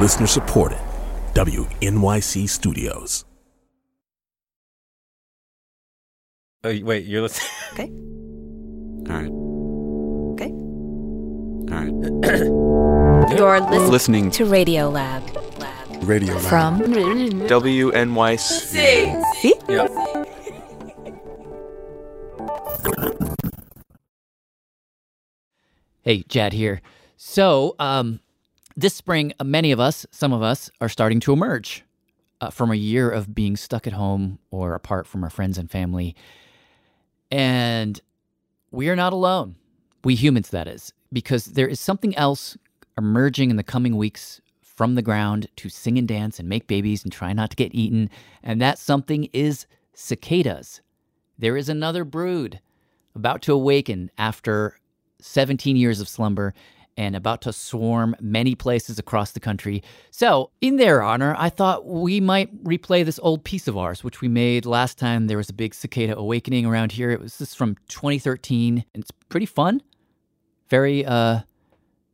Listener supported. WNYC Studios. Oh, wait, you're listening. Okay. All right. Okay. All right. You're listening, Listening to Radio Lab. Radio Lab. From WNYC. See? Yep. Hey, Jad here. So, um, this spring, uh, many of us, some of us, are starting to emerge uh, from a year of being stuck at home or apart from our friends and family. And we are not alone. We humans, that is, because there is something else emerging in the coming weeks from the ground to sing and dance and make babies and try not to get eaten. And that something is cicadas. There is another brood about to awaken after 17 years of slumber and about to swarm many places across the country. So, in their honor, I thought we might replay this old piece of ours, which we made last time there was a big cicada awakening around here. It was this from 2013, and it's pretty fun. Very, uh,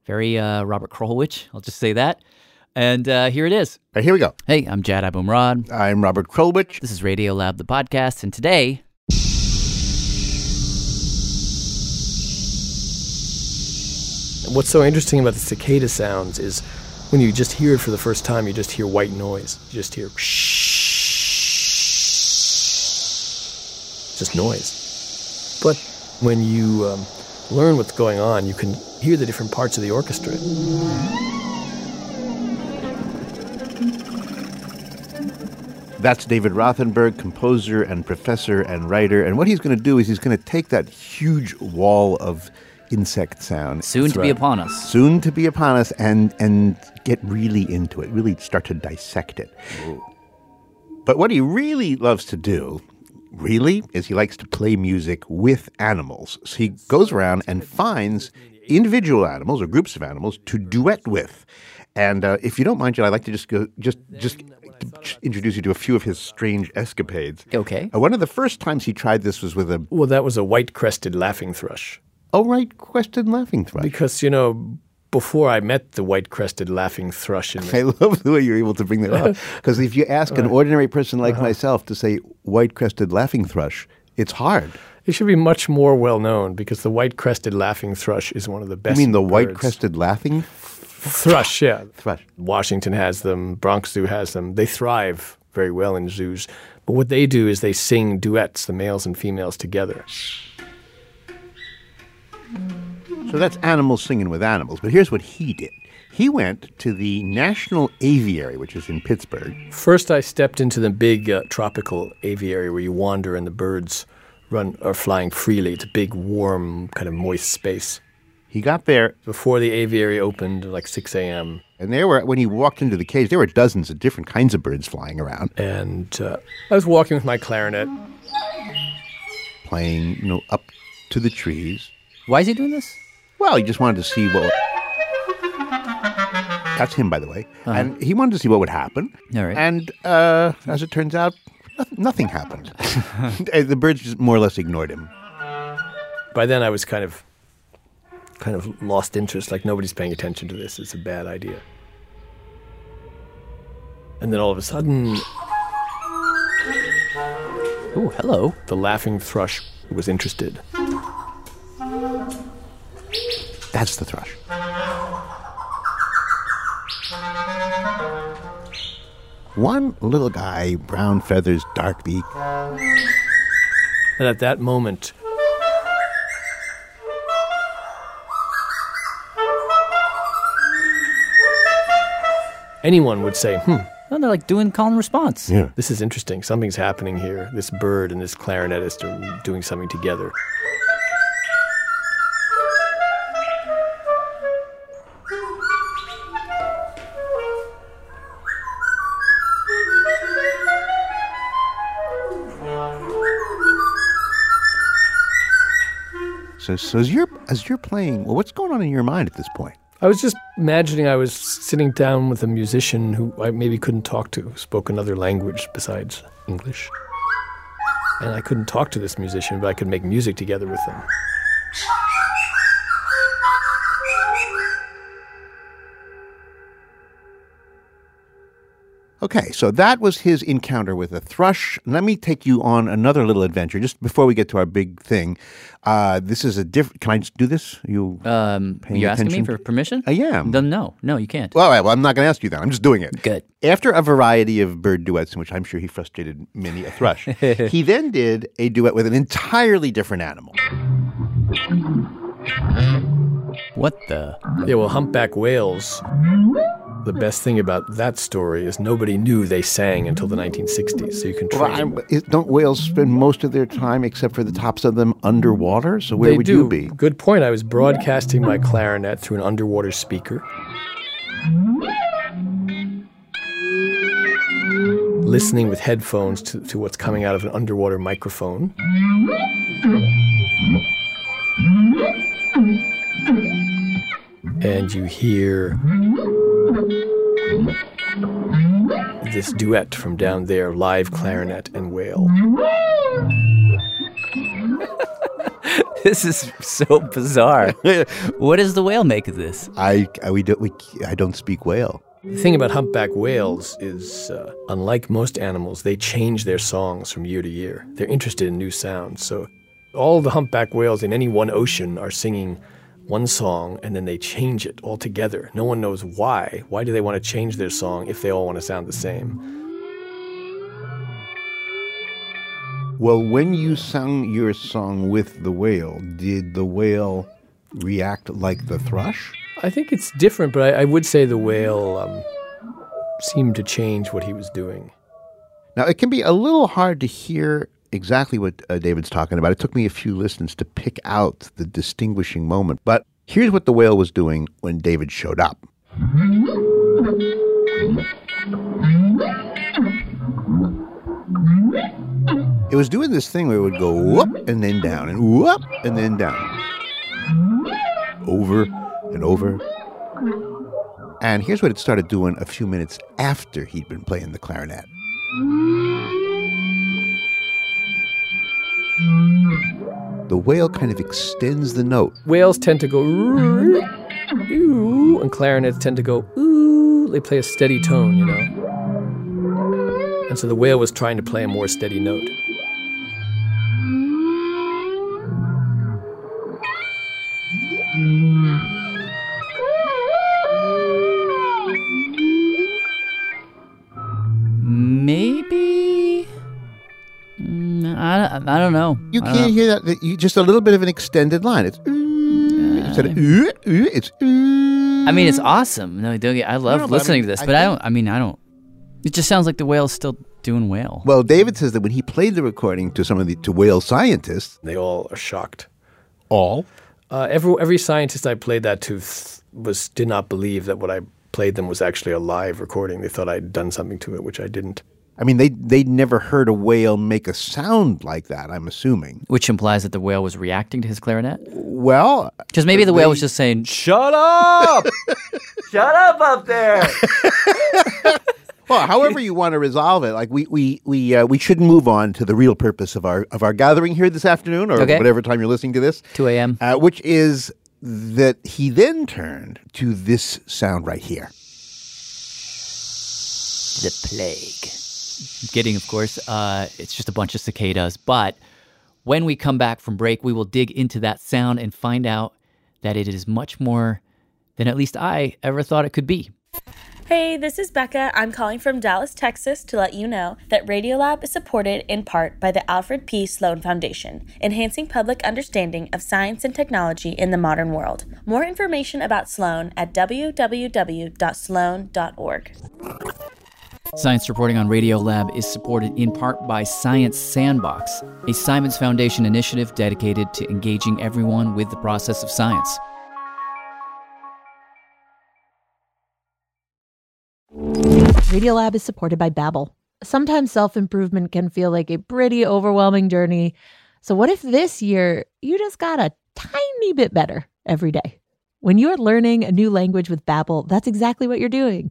very uh, Robert Krulwich, I'll just say that. And uh, here it is. All right, here we go. Hey, I'm Jad Abumrad. I'm Robert Krulwich. This is Radio Lab, the podcast, and today What's so interesting about the cicada sounds is when you just hear it for the first time, you just hear white noise. You just hear just noise. But when you um, learn what's going on, you can hear the different parts of the orchestra. That's David Rothenberg, composer and professor and writer. And what he's going to do is he's going to take that huge wall of insect sound, soon to be upon us. soon to be upon us, and and get really into it. Really start to dissect it. But what he really loves to do, really, is he likes to play music with animals. So he goes around and finds individual animals or groups of animals to duet with. And uh, if you don't mind, Jill, I'd like to just go, just, just introduce you to a few of his strange escapades. Okay. Uh, one of the first times he tried this was with a Well, that was a white crested laughing thrush. Oh right quested laughing thrush. Because, you know, before I met the white crested laughing thrush in the I love the way you're able to bring that up. Because if you ask an ordinary person like Uh-huh. myself to say white crested laughing thrush, it's hard. It should be much more well known because the white crested laughing thrush is one of the best You mean the white crested laughing thrush, yeah. thrush. Washington has them, Bronx Zoo has them. They thrive very well in zoos. But what they do is they sing duets, the males and females together. So that's animals singing with animals. But here's what he did. He went to the National Aviary, which is in Pittsburgh. First, I stepped into the big uh, tropical aviary where you wander and the birds run are flying freely. It's a big, warm, kind of moist space. He got there, Before the aviary opened, like 6 a.m., and there were when he walked into the cage, there were dozens of different kinds of birds flying around, and uh, I was walking with my clarinet. playing, you know, up to the trees. Why is he doing this? Well, he just wanted to see what. That's him, by the way. And he wanted to see what would happen. All right. And uh, as it turns out, noth- nothing happened. Uh, the birds just more or less ignored him. By then, I was kind of, kind of lost interest. Like nobody's paying attention to this. It's a bad idea. And then all of a sudden, Oh, hello. the laughing thrush was interested. That's the thrush. One little guy, brown feathers, dark beak. And at that moment, anyone would say, hmm, Oh, they're like doing call and response. Yeah. This is interesting. Something's happening here. This bird and this clarinetist are doing something together. So, so as you're as you're playing, well, what's going on in your mind at this point? I was just imagining I was sitting down with a musician who I maybe couldn't talk to, spoke another language besides English. And I couldn't talk to this musician, but I could make music together with him. Okay, so that was his encounter with a thrush. Let me take you on another little adventure just before we get to our big thing. Uh, this is a different. Can I just do this? You? Um, Paying you're asking me attention? for permission? I am. Then no, no, you can't. well, all right, well, I'm not going to ask you that. I'm just doing it. Good. After a variety of bird duets, in which I'm sure he frustrated many a thrush, he then did a duet with an entirely different animal. What the? Yeah, well, humpback whales. The hmm. best thing about that story is nobody knew they sang until the 1960s, so you can train. Well, I'm- don't whales spend most of their time, except for the tops of them, underwater? So where they would do. you be? Good point. I was broadcasting my clarinet through an underwater speaker. Listening with headphones to, to what's coming out of an underwater microphone. And you hear this duet from down there live clarinet and whale. This is so bizarre. what does the whale make of this? I, I we don't we I don't speak whale. The thing about humpback whales is, uh, unlike most animals, they change their songs from year to year. They're interested in new sounds. So, all the humpback whales in any one ocean are singing one song and then they change it altogether. No one knows why. Why do they want to change their song if they all want to sound the same? Well, when you sang your song with the whale, did the whale react like the thrush? I think it's different, but I, I would say the whale um, seemed to change what he was doing. Now, it can be a little hard to hear exactly what uh, David's talking about. It took me a few listens to pick out the distinguishing moment. But here's what the whale was doing when David showed up. It was doing this thing where it would go whoop and then down and whoop and then down. Over and over. And here's what it started doing a few minutes after he'd been playing the clarinet. The whale kind of extends the note. Whales tend to go ooh, and clarinets tend to go ooh. They play a steady tone, you know. And so the whale was trying to play a more steady note. I, I don't know. You can't know. hear that. that You, just a little bit of an extended line. It's ooh, instead of ooh, ooh, it's ooh. I mean, it's awesome. No, don't get, I love no, but I listening mean, to this, I but I don't. I mean, I don't. It just sounds like the whale's still doing whale. Well, David says that when he played the recording to some of the to whale scientists, They all are shocked. all Uh, every every scientist I played that to th- was did not believe that what I played them was actually a live recording. They thought I'd done something to it, which I didn't. I mean, they they'd never heard a whale make a sound like that. I'm assuming. Which implies that the whale was reacting to his clarinet. Well, Because maybe the whale was just saying, Shut up! Shut up up there! well, however you want to resolve it, like we we we uh, we should move on to the real purpose of our of our gathering here this afternoon, or Okay. whatever time you're listening to this, 2 a.m. uh, which is that he then turned to this sound right here. the plague. Getting, of course, uh, it's just a bunch of cicadas. But when we come back from break, we will dig into that sound and find out that it is much more than at least I ever thought it could be. Hey, this is Becca. I'm calling from Dallas, Texas to let you know that Radiolab is supported in part by the Alfred P. Sloan Foundation, enhancing public understanding of science and technology in the modern world. More information about Sloan at www.sloan.org. Science reporting on Radiolab is supported in part by Science Sandbox, a Simons Foundation initiative dedicated to engaging everyone with the process of science. Radiolab is supported by Babbel. Sometimes self-improvement can feel like a pretty overwhelming journey. So what if this year you just got a tiny bit better every day? When you're learning a new language with Babbel, that's exactly what you're doing.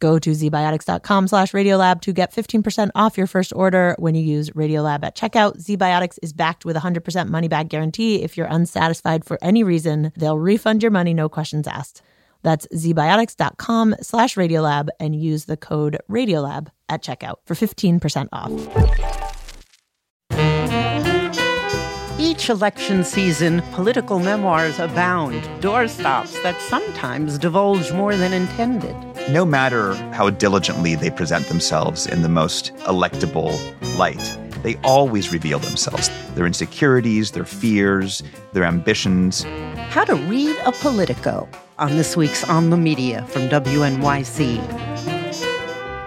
Go to zbiotics.com slash radiolab to get 15% off your first order when you use Radiolab at checkout. ZBiotics is backed with a 100% money back guarantee. If you're unsatisfied for any reason, they'll refund your money, no questions asked. That's zbiotics.com slash radiolab and use the code radiolab at checkout for 15% off. Each election season, political memoirs abound, doorstops that sometimes divulge more than intended. No matter how diligently they present themselves in the most electable light, they always reveal themselves their insecurities, their fears, their ambitions. How to read a Politico on this week's On the Media from WNYC.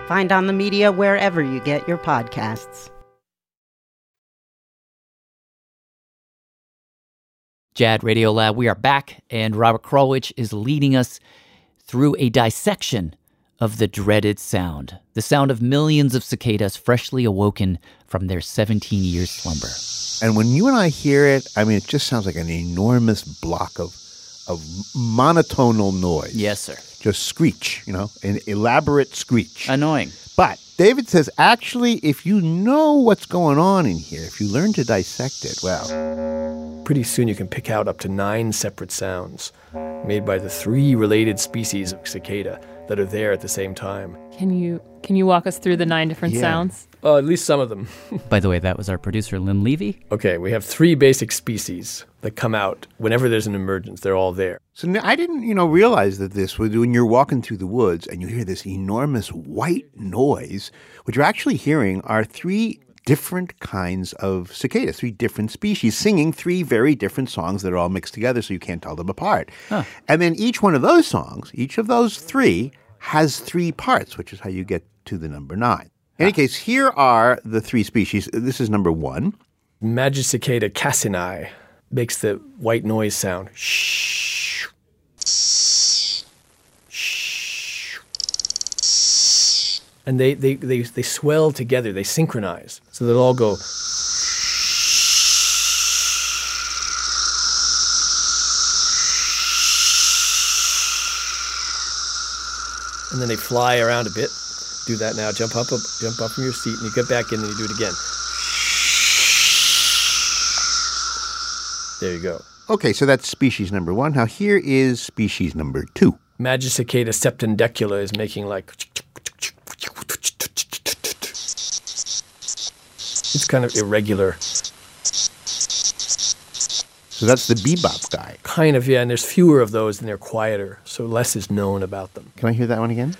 Find On the Media wherever you get your podcasts. Jad Radio Lab, we are back, and Robert Krulwich is leading us through a dissection of the dreaded sound, the sound of millions of cicadas freshly awoken from their 17 year slumber. And when you and I hear it, I mean, it just sounds like an enormous block of of monotonal noise. Yes, sir. Just screech, you know, an elaborate screech. Annoying. But David says, actually, if you know what's going on in here, if you learn to dissect it, well, Pretty soon you can pick out up to nine separate sounds made by the three related species of cicada that are there at the same time. Can you can you walk us through the nine different Yeah. sounds? Uh, at least some of them. By the way, that was our producer, Lynn Levy. Okay, we have three basic species that come out whenever there's an emergence. They're all there. So I didn't, you know, realize that this was when you're walking through the woods and you hear this enormous white noise. What you're actually hearing are three different kinds of cicadas, three different species singing three very different songs that are all mixed together, so you can't tell them apart. And then each one of those songs, each of those three, has three parts, which is how you get to the number nine. In any ah. case, here are the three species. This is number one. Magicicada cassini makes the white noise sound. Shh. Shh. And they, they, they, they swell together, they synchronize. So they'll all go. And then they fly around a bit. Do that now. Jump up, up, jump up from your seat, and you get back in, and you do it again. There you go. Okay, so that's species number one. Now here is species number two. Magicicada septendecula is making like. It's kind of irregular. So that's the bebop guy. Kind of, yeah, and there's fewer of those and they're quieter, so less is known about them. Can I hear that one again?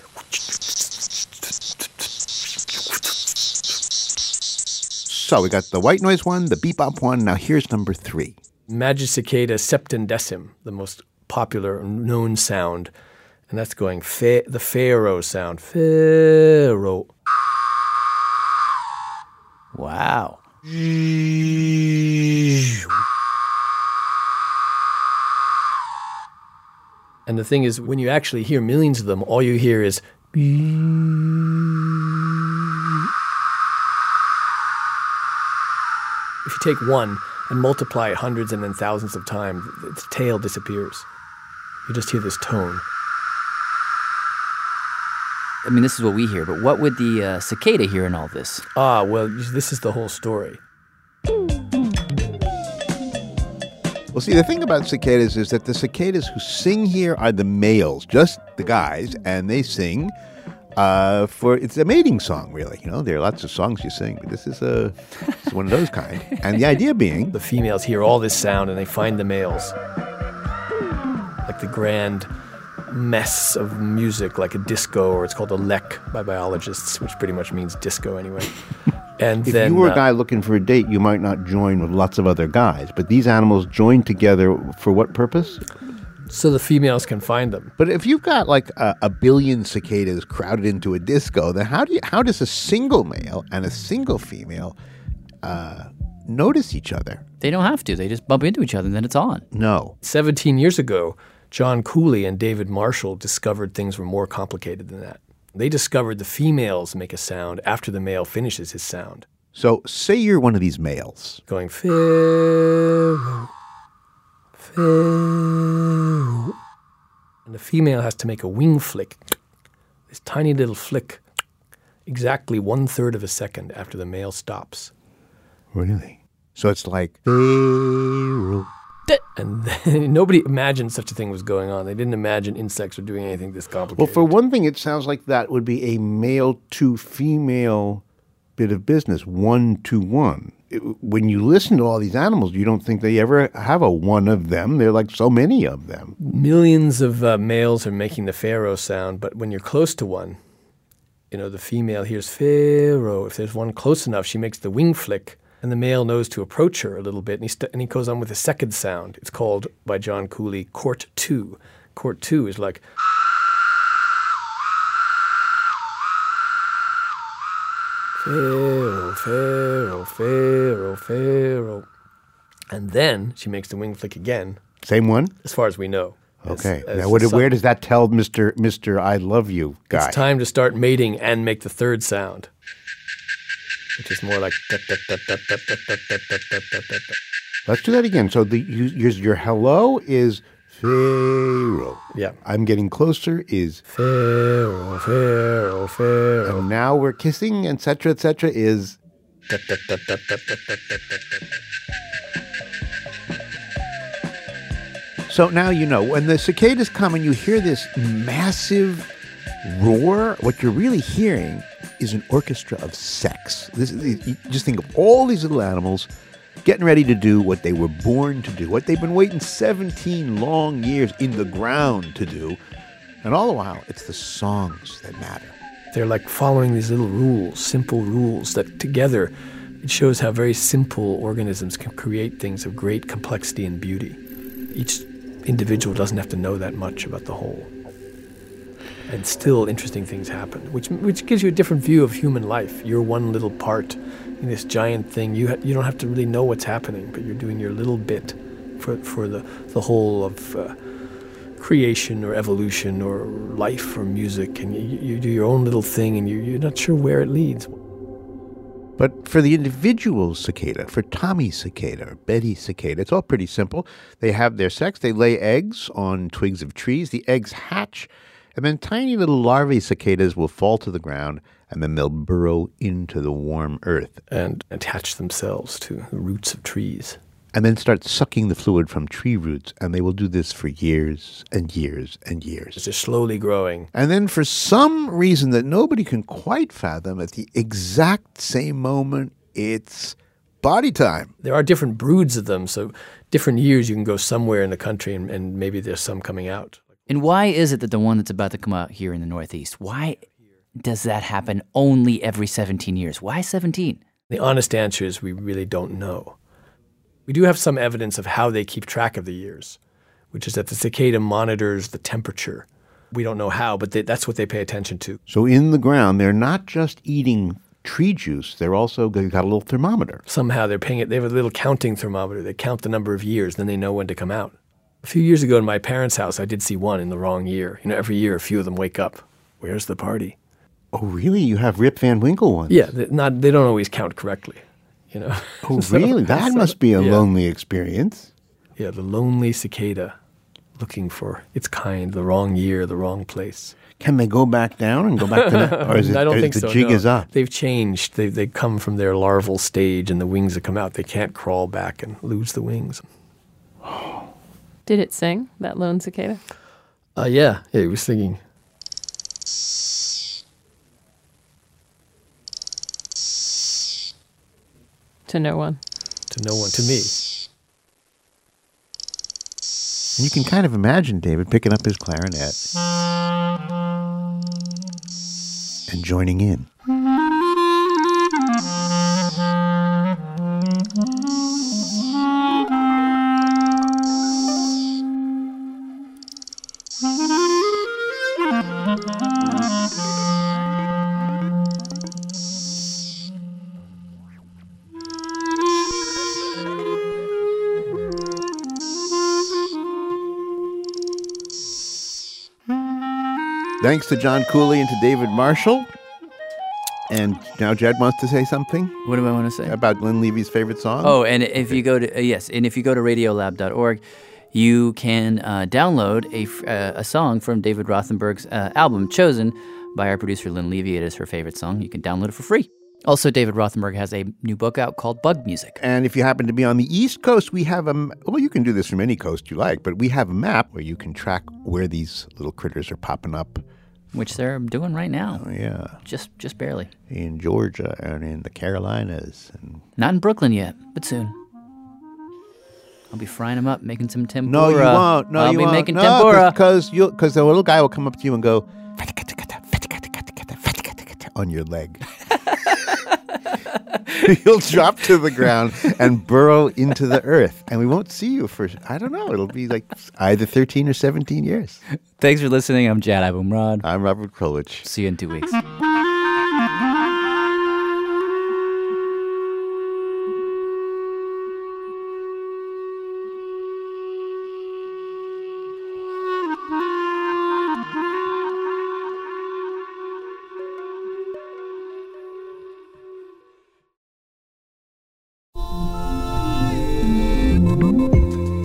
So we got the white noise one, the bebop one. Now here's number three. Magicicada septendecim, the most popular known sound, and that's going fa- the pharaoh sound. Pharaoh. Wow. And the thing is, when you actually hear millions of them, all you hear is. If you take one and multiply it hundreds and then thousands of times, its tail disappears. You just hear this tone. I mean, this is what we hear, but what would the uh, cicada hear in all this? Ah, well, this is the whole story. Well, see, the thing about cicadas is that the cicadas who sing here are the males, just the guys, and they sing uh, for it's a mating song, really. You know, there are lots of songs you sing, but this is a it's one of those kind. And the idea being the females hear all this sound and they find the males, like the grand mess of music, like a disco, or it's called a lek by biologists, which pretty much means disco anyway. And if then you were a uh, guy looking for a date, you might not join with lots of other guys. But these animals join together for what purpose? so the females can find them. But if you've got like a, a billion cicadas crowded into a disco, then how do you, how does a single male and a single female uh, notice each other? They don't have to. They just bump into each other and then it's on. No. 17 years ago, John Cooley and David Marshall discovered things were more complicated than that. They discovered the females make a sound after the male finishes his sound, So say you're one of these males. going Pharaoh, Pharaoh. And the female has to make a wing flick, this tiny little flick, exactly one third of a second after the male stops. Really? So it's like Pharaoh. And then, nobody imagined such a thing was going on. They didn't imagine insects were doing anything this complicated. Well, for one thing, it sounds like that would be a male to female bit of business, one to one. It- when you listen to all these animals, you don't think they ever have a one of them. They're like so many of them. Millions of uh, males are making the pharaoh sound, but when you're close to one, you know, the female hears pharaoh. If there's one close enough, she makes the wing flick, and the male knows to approach her a little bit, and he, st- and he goes on with a second sound. It's called, by John Cooley, court two. Court two is like, pharaoh, pharaoh, pharaoh, pharaoh. And then she makes the wing flick again, Same one? as far as we know. Okay. as now, what, where does that tell Mr. Mr. I love you guy? It's time to start mating and make the third sound, which is more like. Let's do that again. So the your, your hello is Pharaoh. Yeah. I'm getting closer is Pharaoh, Pharaoh, Pharaoh. and now we're kissing, etc., etc. is So now you know when the cicadas come and you hear this massive roar, what you're really hearing is an orchestra of sex. This, you just think of all these little animals getting ready to do what they were born to do, what they've been waiting 17 long years in the ground to do. And all the while, it's the songs that matter. They're like following these little rules, simple rules that together it shows how very simple organisms can create things of great complexity and beauty. Each individual doesn't have to know that much about the whole. And still interesting things happen, which, which gives you a different view of human life. You're one little part in this giant thing. You, ha- you don't have to really know what's happening, but you're doing your little bit for, for the, the whole of uh, creation or evolution or life or music. And you, you do your own little thing and you, you're not sure where it leads. But for the individual cicada, for Tommy cicada or Betty cicada, it's all pretty simple. They have their sex, they lay eggs on twigs of trees, the eggs hatch, and then tiny little larvae cicadas will fall to the ground, and then they'll burrow into the warm earth and attach themselves to the roots of trees. and then start sucking the fluid from tree roots. And they will do this for years and years and years. They're slowly growing. And then, for some reason that nobody can quite fathom, at the exact same moment, it's body time. There are different broods of them, so different years you can go somewhere in the country and, and maybe there's some coming out. And why is it that the one that's about to come out here in the Northeast, why does that happen only every 17 years? Why 17? The honest answer is we really don't know. We do have some evidence of how they keep track of the years, which is that the cicada monitors the temperature. We don't know how, but they, that's what they pay attention to. So, in the ground, they're not just eating tree juice, they're also they've got a little thermometer. Somehow they're paying it. They have a little counting thermometer. They count the number of years, then they know when to come out. A few years ago in my parents' house, I did see one in the wrong year. You know, every year a few of them wake up. Where's the party? Oh, really? You have Rip Van Winkle ones? Yeah, they, not they don't always count correctly. You know. Oh, So- really? That so- must be a yeah. lonely experience. Yeah, the lonely cicada, looking for its kind, the wrong year, the wrong place. Can they go back down and go back to that? Or is it, I don't think the so. jig no. is up? They've changed. They they come from their larval stage, and the wings that come out, they can't crawl back and lose the wings. Did it sing, that lone cicada? Uh, yeah, yeah, he was singing. To no one. To no one, to me. And you can kind of imagine David picking up his clarinet and joining in. Thanks to John Cooley and to David Marshall. And now Jad wants to say something. What do I want to say? About Lynn Levy's favorite song? Oh, and if you go to uh, yes, and if you go to radiolab.org, you can uh, download a, uh, a song from David Rothenberg's uh, album chosen by our producer Lynn Levy. It is her favorite song. You can download it for free. Also, David Rothenberg has a new book out called Bug Music. And if you happen to be on the East Coast, we have a, well, you can do this from any coast you like, but we have a map where you can track where these little critters are popping up. Which they're doing right now. Oh, yeah. Just just barely. In Georgia and in the Carolinas. And Not in Brooklyn yet, but soon. I'll be frying them up, making some tempura. no, you won't. No, I'll you be won't. making no, tempura. Because you because the little guy will come up to you and go on your leg. You'll drop to the ground and burrow into the earth, and we won't see you for I don't know. It'll be like either thirteen or seventeen years. Thanks for listening. I'm Jad Abumrad. I'm Robert Krulwich. See you in two weeks.